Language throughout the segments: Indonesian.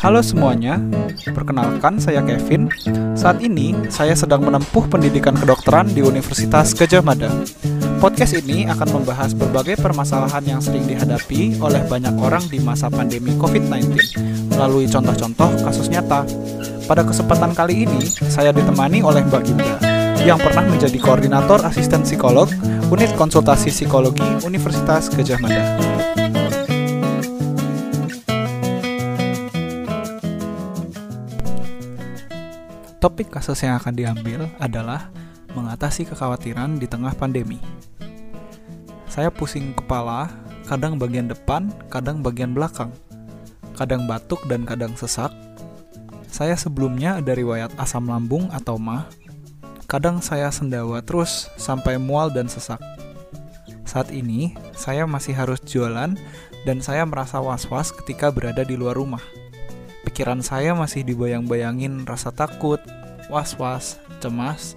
Halo semuanya, perkenalkan saya Kevin. Saat ini saya sedang menempuh pendidikan kedokteran di Universitas Gajah Mada. Podcast ini akan membahas berbagai permasalahan yang sering dihadapi oleh banyak orang di masa pandemi COVID-19 melalui contoh-contoh kasus nyata. Pada kesempatan kali ini, saya ditemani oleh Mbak Ginda yang pernah menjadi koordinator asisten psikolog Unit Konsultasi Psikologi Universitas Gajah Mada. Topik kasus yang akan diambil adalah mengatasi kekhawatiran di tengah pandemi. Saya pusing kepala, kadang bagian depan, kadang bagian belakang, kadang batuk dan kadang sesak. Saya sebelumnya ada riwayat asam lambung atau mah, kadang saya sendawa terus sampai mual dan sesak. Saat ini, saya masih harus jualan dan saya merasa was-was ketika berada di luar rumah. Pikiran saya masih dibayang-bayangin rasa takut, was-was, cemas,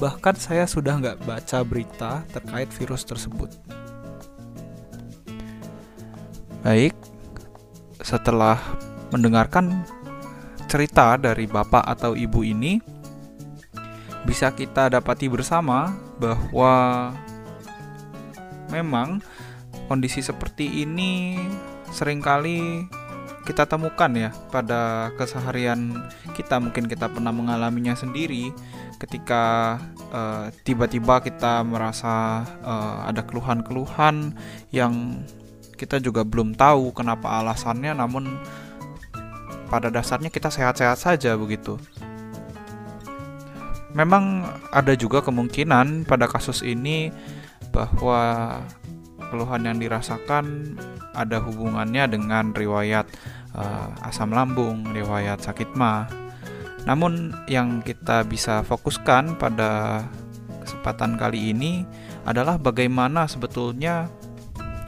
bahkan saya sudah nggak baca berita terkait virus tersebut. Baik, setelah mendengarkan cerita dari bapak atau ibu ini, bisa kita dapati bersama bahwa memang kondisi seperti ini sering kali kita temukan ya pada keseharian kita. Mungkin kita pernah mengalaminya sendiri ketika uh, tiba-tiba kita merasa uh, ada keluhan-keluhan yang kita juga belum tahu kenapa alasannya. Namun pada dasarnya kita sehat-sehat saja begitu memang ada juga kemungkinan pada kasus ini bahwa keluhan yang dirasakan ada hubungannya dengan riwayat uh, asam lambung, riwayat sakit mah. Namun yang kita bisa fokuskan pada kesempatan kali ini adalah bagaimana sebetulnya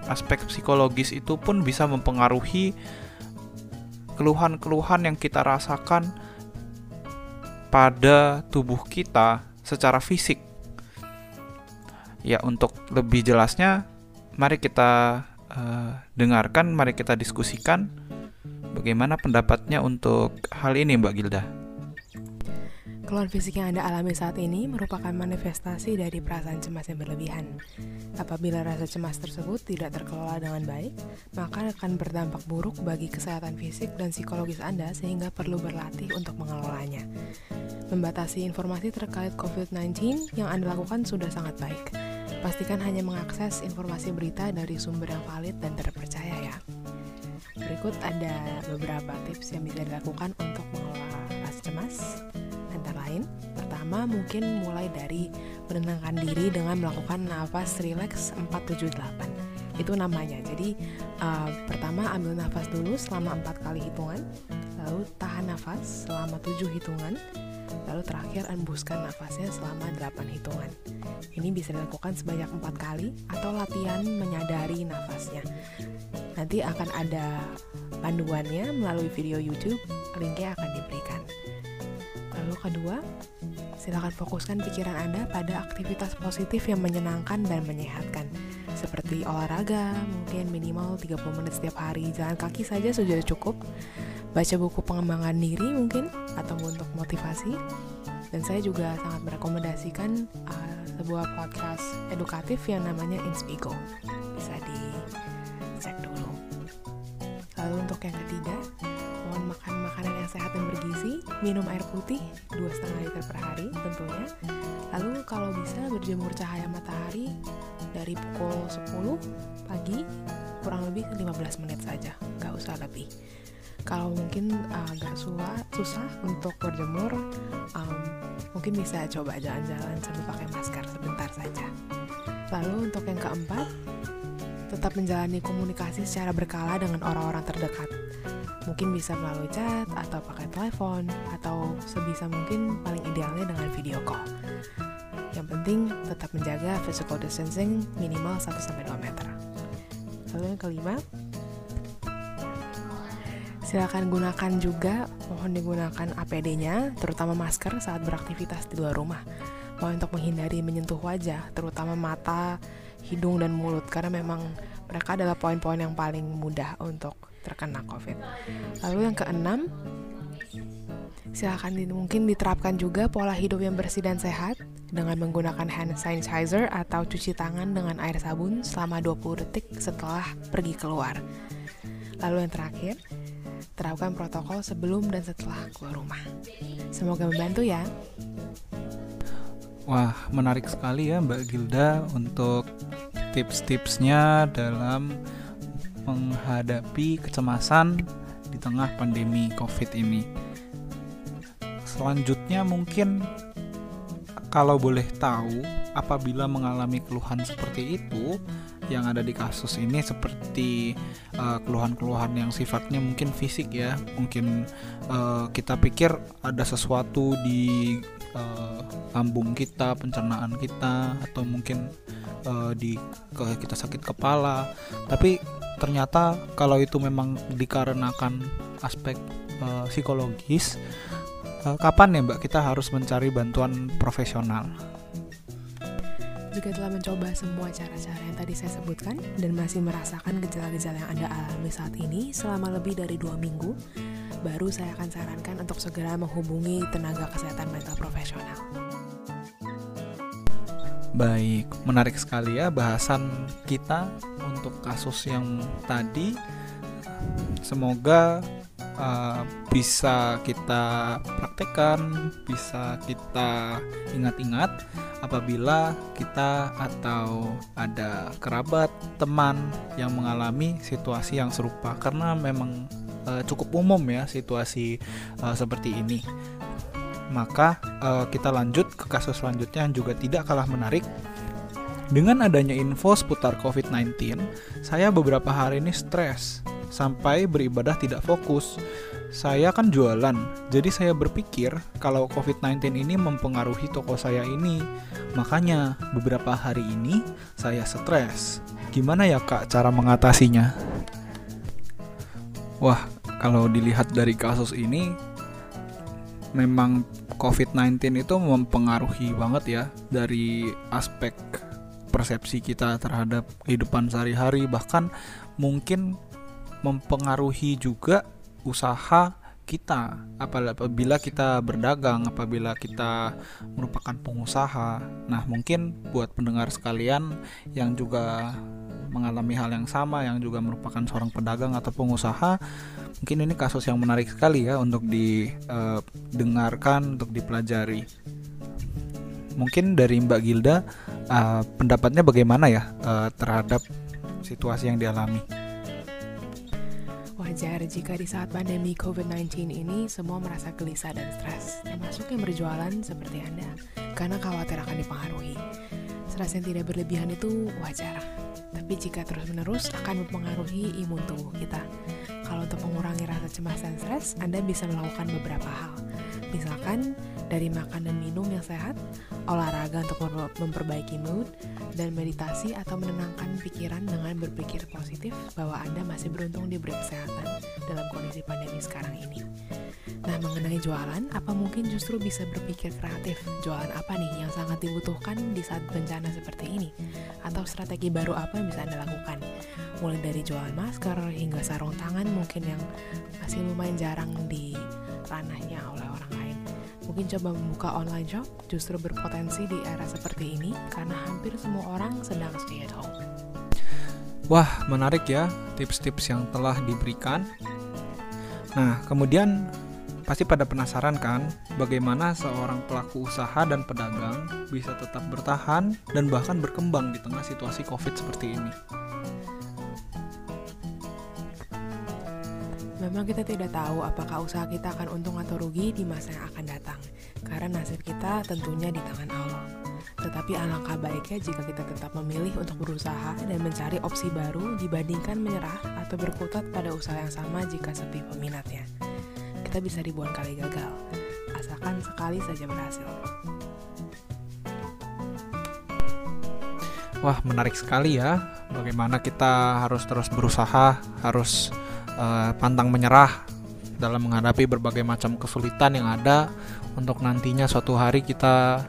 aspek psikologis itu pun bisa mempengaruhi keluhan-keluhan yang kita rasakan pada tubuh kita secara fisik. Ya, untuk lebih jelasnya, mari kita uh, dengarkan, mari kita diskusikan Bagaimana pendapatnya untuk hal ini Mbak Gilda? Keluhan fisik yang Anda alami saat ini merupakan manifestasi dari perasaan cemas yang berlebihan. Apabila rasa cemas tersebut tidak terkelola dengan baik, maka akan berdampak buruk bagi kesehatan fisik dan psikologis Anda sehingga perlu berlatih untuk mengelolanya. Membatasi informasi terkait COVID-19 yang Anda lakukan sudah sangat baik. Pastikan hanya mengakses informasi berita dari sumber yang valid dan terpercaya ya. Berikut ada beberapa tips yang bisa dilakukan untuk mengelola rasa cemas. Lain, pertama mungkin mulai dari menenangkan diri dengan melakukan nafas relax 478. Itu namanya. Jadi uh, pertama ambil nafas dulu selama 4 kali hitungan, lalu tahan nafas selama 7 hitungan, lalu terakhir embuskan nafasnya selama 8 hitungan. Ini bisa dilakukan sebanyak 4 kali atau latihan menyadari nafasnya. Nanti akan ada panduannya melalui video YouTube, linknya akan. Kedua, silakan fokuskan pikiran Anda pada aktivitas positif yang menyenangkan dan menyehatkan. Seperti olahraga, mungkin minimal 30 menit setiap hari, jalan kaki saja sudah cukup. Baca buku pengembangan diri mungkin, atau untuk motivasi. Dan saya juga sangat merekomendasikan uh, sebuah podcast edukatif yang namanya Inspigo. Minum air putih 2,5 liter per hari tentunya. Lalu kalau bisa berjemur cahaya matahari dari pukul 10 pagi kurang lebih 15 menit saja, nggak usah lebih. Kalau mungkin agak susah, susah untuk berjemur, um, mungkin bisa coba jalan-jalan sambil pakai masker sebentar saja. Lalu untuk yang keempat, tetap menjalani komunikasi secara berkala dengan orang-orang terdekat. Mungkin bisa melalui chat atau pakai telepon atau sebisa mungkin paling idealnya dengan video call. Yang penting tetap menjaga physical distancing minimal 1-2 meter. Lalu yang kelima, silakan gunakan juga, mohon digunakan APD-nya, terutama masker saat beraktivitas di luar rumah. Mau untuk menghindari menyentuh wajah, terutama mata, hidung dan mulut karena memang Mereka adalah poin-poin yang paling mudah untuk terkena COVID. Lalu yang keenam, silahkan mungkin diterapkan juga pola hidup yang bersih dan sehat dengan menggunakan hand sanitizer atau cuci tangan dengan air sabun selama 20 detik setelah pergi keluar. Lalu yang terakhir, terapkan protokol sebelum dan setelah keluar rumah. Semoga membantu ya. Wah, menarik sekali ya Mbak Gilda untuk tips-tipsnya dalam menghadapi kecemasan di tengah pandemi COVID ini. Selanjutnya mungkin kalau boleh tahu apabila mengalami keluhan seperti itu yang ada di kasus ini seperti uh, keluhan-keluhan yang sifatnya mungkin fisik ya. Mungkin uh, kita pikir ada sesuatu di uh, lambung kita pencernaan kita atau mungkin di kita sakit kepala. Tapi ternyata kalau itu memang dikarenakan aspek psikologis kapan ya mbak kita harus mencari bantuan profesional juga telah mencoba semua cara-cara yang tadi saya sebutkan dan masih merasakan gejala-gejala yang Anda alami saat ini selama lebih dari dua minggu, baru saya akan sarankan untuk segera menghubungi tenaga kesehatan mental profesional. Baik, menarik sekali ya bahasan kita untuk kasus yang tadi. Semoga uh, bisa kita praktekkan, bisa kita ingat-ingat apabila kita atau ada kerabat, teman yang mengalami situasi yang serupa karena memang uh, cukup umum ya situasi uh, seperti ini. Maka uh, kita lanjut ke kasus selanjutnya yang juga tidak kalah menarik. Dengan adanya info seputar COVID-19, saya beberapa hari ini stres sampai beribadah tidak fokus saya kan jualan, jadi saya berpikir kalau COVID-19 ini mempengaruhi toko saya ini. Makanya beberapa hari ini saya stres. Gimana ya kak cara mengatasinya? Wah, kalau dilihat dari kasus ini, memang COVID-19 itu mempengaruhi banget ya dari aspek persepsi kita terhadap kehidupan sehari-hari, bahkan mungkin mempengaruhi juga usaha kita. Apabila kita berdagang apabila kita merupakan pengusaha. Nah mungkin buat pendengar sekalian yang juga mengalami hal yang sama yang juga merupakan seorang pedagang atau pengusaha mungkin ini kasus yang menarik sekali ya untuk didengarkan uh, untuk dipelajari. Mungkin dari Mbak Gilda uh, pendapatnya bagaimana ya uh, terhadap situasi yang dialami Wajar jika di saat pandemi COVID-19 ini semua merasa gelisah dan stres, termasuk yang berjualan seperti Anda, karena khawatir akan dipengaruhi. Stres yang tidak berlebihan itu wajar, tapi jika terus-menerus akan mempengaruhi imun tubuh kita. Kalau untuk mengurangi rasa cemas dan stres, Anda bisa melakukan beberapa hal. Misalkan dari makan dan minum yang sehat, olahraga untuk memperbaiki mood, dan meditasi atau menenangkan pikiran dengan berpikir positif bahwa Anda masih beruntung diberi kesehatan dalam kondisi pandemi sekarang ini. Nah, mengenai jualan, apa mungkin justru bisa berpikir kreatif? Jualan apa nih yang sangat dibutuhkan di saat bencana seperti ini? Atau strategi baru apa yang bisa Anda lakukan? Mulai dari jualan masker hingga sarung tangan mungkin yang masih lumayan jarang di ranahnya oleh orang lain. Mungkin coba membuka online shop justru berpotensi di era seperti ini karena hampir semua orang sedang stay at home. Wah, menarik ya tips-tips yang telah diberikan. Nah, kemudian pasti pada penasaran kan bagaimana seorang pelaku usaha dan pedagang bisa tetap bertahan dan bahkan berkembang di tengah situasi Covid seperti ini. Memang kita tidak tahu apakah usaha kita akan untung atau rugi di masa yang akan datang, karena nasib kita tentunya di tangan Allah. Tetapi alangkah baiknya jika kita tetap memilih untuk berusaha dan mencari opsi baru dibandingkan menyerah atau berkutat pada usaha yang sama jika sepi peminatnya. Kita bisa ribuan kali gagal, asalkan sekali saja berhasil. Wah, menarik sekali ya. Bagaimana kita harus terus berusaha, harus uh, pantang menyerah dalam menghadapi berbagai macam kesulitan yang ada untuk nantinya suatu hari kita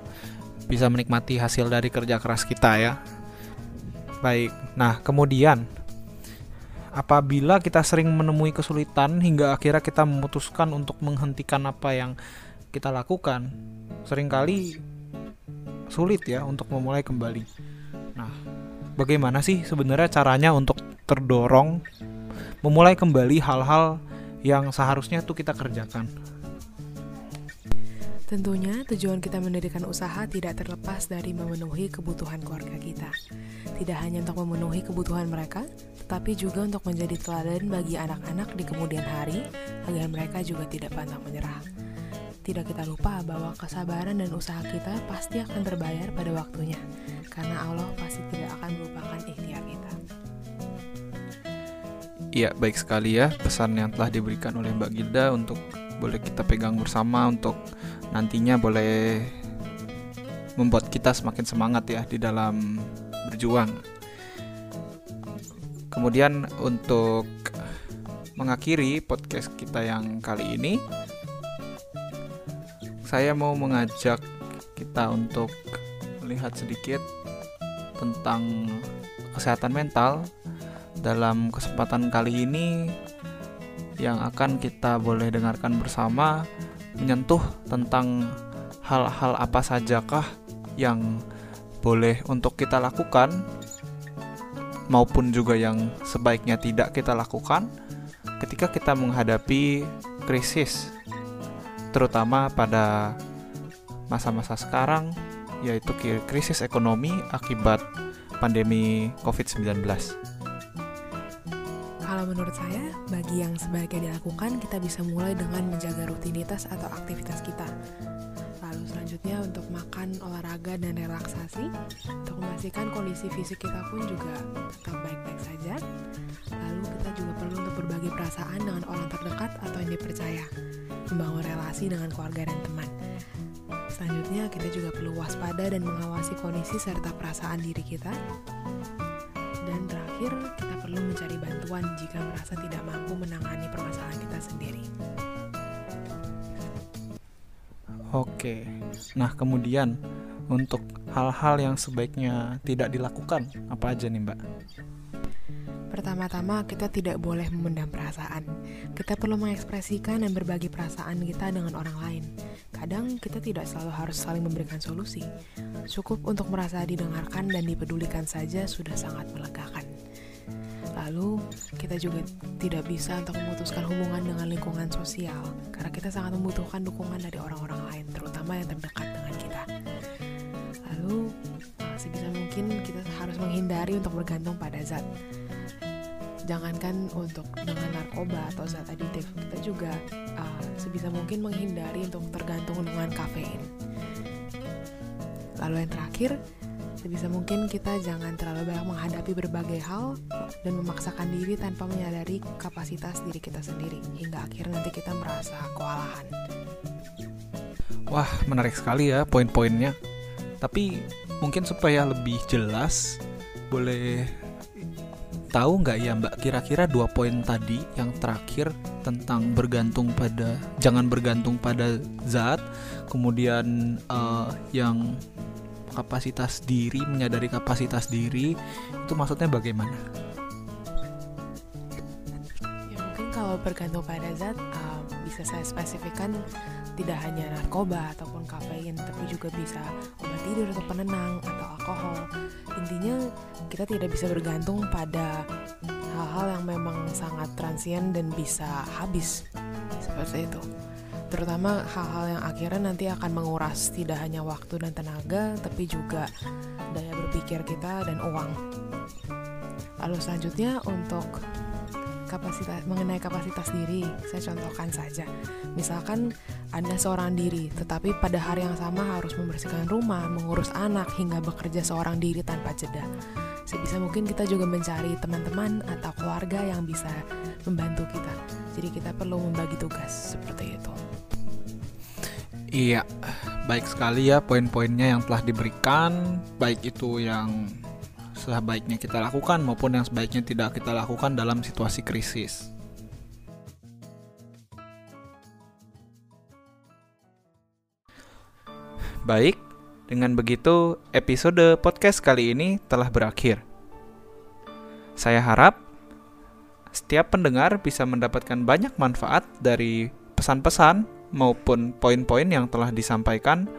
bisa menikmati hasil dari kerja keras kita ya. Baik. Nah, kemudian apabila kita sering menemui kesulitan hingga akhirnya kita memutuskan untuk menghentikan apa yang kita lakukan, sering kali sulit ya untuk memulai kembali. Nah, bagaimana sih sebenarnya caranya untuk terdorong memulai kembali hal-hal yang seharusnya tuh kita kerjakan? Tentunya tujuan kita mendirikan usaha tidak terlepas dari memenuhi kebutuhan keluarga kita. Tidak hanya untuk memenuhi kebutuhan mereka, tetapi juga untuk menjadi teladan bagi anak-anak di kemudian hari agar mereka juga tidak pantang menyerah. Tidak kita lupa bahwa kesabaran dan usaha kita pasti akan terbayar pada waktunya, karena Allah pasti tidak akan Iya, baik sekali ya pesan yang telah diberikan oleh Mbak Gilda untuk boleh kita pegang bersama untuk nantinya boleh membuat kita semakin semangat ya di dalam berjuang. Kemudian untuk mengakhiri podcast kita yang kali ini, saya mau mengajak kita untuk melihat sedikit tentang kesehatan mental dalam kesempatan kali ini yang akan kita boleh dengarkan bersama menyentuh tentang hal-hal apa sajakah yang boleh untuk kita lakukan maupun juga yang sebaiknya tidak kita lakukan ketika kita menghadapi krisis terutama pada masa-masa sekarang yaitu krisis ekonomi akibat pandemi COVID-19. Kalau menurut saya, bagi yang sebaiknya dilakukan, kita bisa mulai dengan menjaga rutinitas atau aktivitas kita. Lalu selanjutnya untuk makan, olahraga, dan relaksasi, untuk memastikan kondisi fisik kita pun juga tetap baik-baik saja. Lalu kita juga perlu untuk berbagi perasaan dengan orang terdekat atau yang dipercaya, membangun relasi dengan keluarga dan teman. Selanjutnya, kita juga perlu waspada dan mengawasi kondisi serta perasaan diri kita. Dan terakhir, kita perlu mencari bantuan jika merasa tidak mampu menangani permasalahan kita sendiri. Oke, nah kemudian untuk hal-hal yang sebaiknya tidak dilakukan, apa aja nih Mbak? Pertama-tama, kita tidak boleh memendam perasaan. Kita perlu mengekspresikan dan berbagi perasaan kita dengan orang lain. Kadang kita tidak selalu harus saling memberikan solusi. Cukup untuk merasa didengarkan dan dipedulikan saja sudah sangat melegakan. Lalu, kita juga tidak bisa untuk memutuskan hubungan dengan lingkungan sosial, karena kita sangat membutuhkan dukungan dari orang-orang lain, terutama yang terdekat dengan kita. Lalu, sebisa mungkin kita harus menghindari untuk bergantung pada zat. Jangankan untuk dengan narkoba atau zat aditif, kita juga uh, sebisa mungkin menghindari untuk tergantung dengan kafein. Lalu yang terakhir, sebisa mungkin kita jangan terlalu banyak menghadapi berbagai hal dan memaksakan diri tanpa menyadari kapasitas diri kita sendiri hingga akhirnya nanti kita merasa kewalahan. Wah, menarik sekali ya poin-poinnya. Tapi mungkin supaya lebih jelas, boleh tahu nggak ya Mbak kira-kira dua poin tadi yang terakhir tentang bergantung pada jangan bergantung pada zat, kemudian uh, yang kapasitas diri, menyadari kapasitas diri, itu maksudnya bagaimana? Ya mungkin kalau bergantung pada zat uh, bisa saya spesifikkan tidak hanya narkoba ataupun kafein, tapi juga bisa obat tidur atau penenang atau alkohol. Intinya kita tidak bisa bergantung pada hal-hal yang memang sangat transien dan bisa habis seperti itu terutama hal-hal yang akhirnya nanti akan menguras tidak hanya waktu dan tenaga tapi juga daya berpikir kita dan uang lalu selanjutnya untuk kapasitas mengenai kapasitas diri saya contohkan saja. Misalkan anda seorang diri tetapi pada hari yang sama harus membersihkan rumah mengurus anak hingga bekerja seorang diri tanpa jeda. Sebisa mungkin kita juga mencari teman-teman atau keluarga yang bisa membantu kita. Jadi kita perlu membagi tugas seperti itu. Iya, baik sekali ya poin-poinnya yang telah diberikan, baik itu yang sebaiknya kita lakukan maupun yang sebaiknya tidak kita lakukan dalam situasi krisis. Baik, dengan begitu episode podcast kali ini telah berakhir. Saya harap setiap pendengar bisa mendapatkan banyak manfaat dari pesan-pesan maupun poin-poin yang telah disampaikan.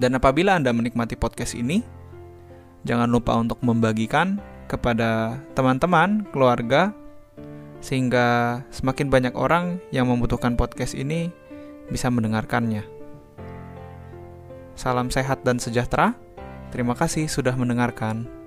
Dan apabila Anda menikmati podcast ini, jangan lupa untuk membagikan kepada teman-teman, keluarga, sehingga semakin banyak orang yang membutuhkan podcast ini bisa mendengarkannya. Salam sehat dan sejahtera. Terima kasih sudah mendengarkan.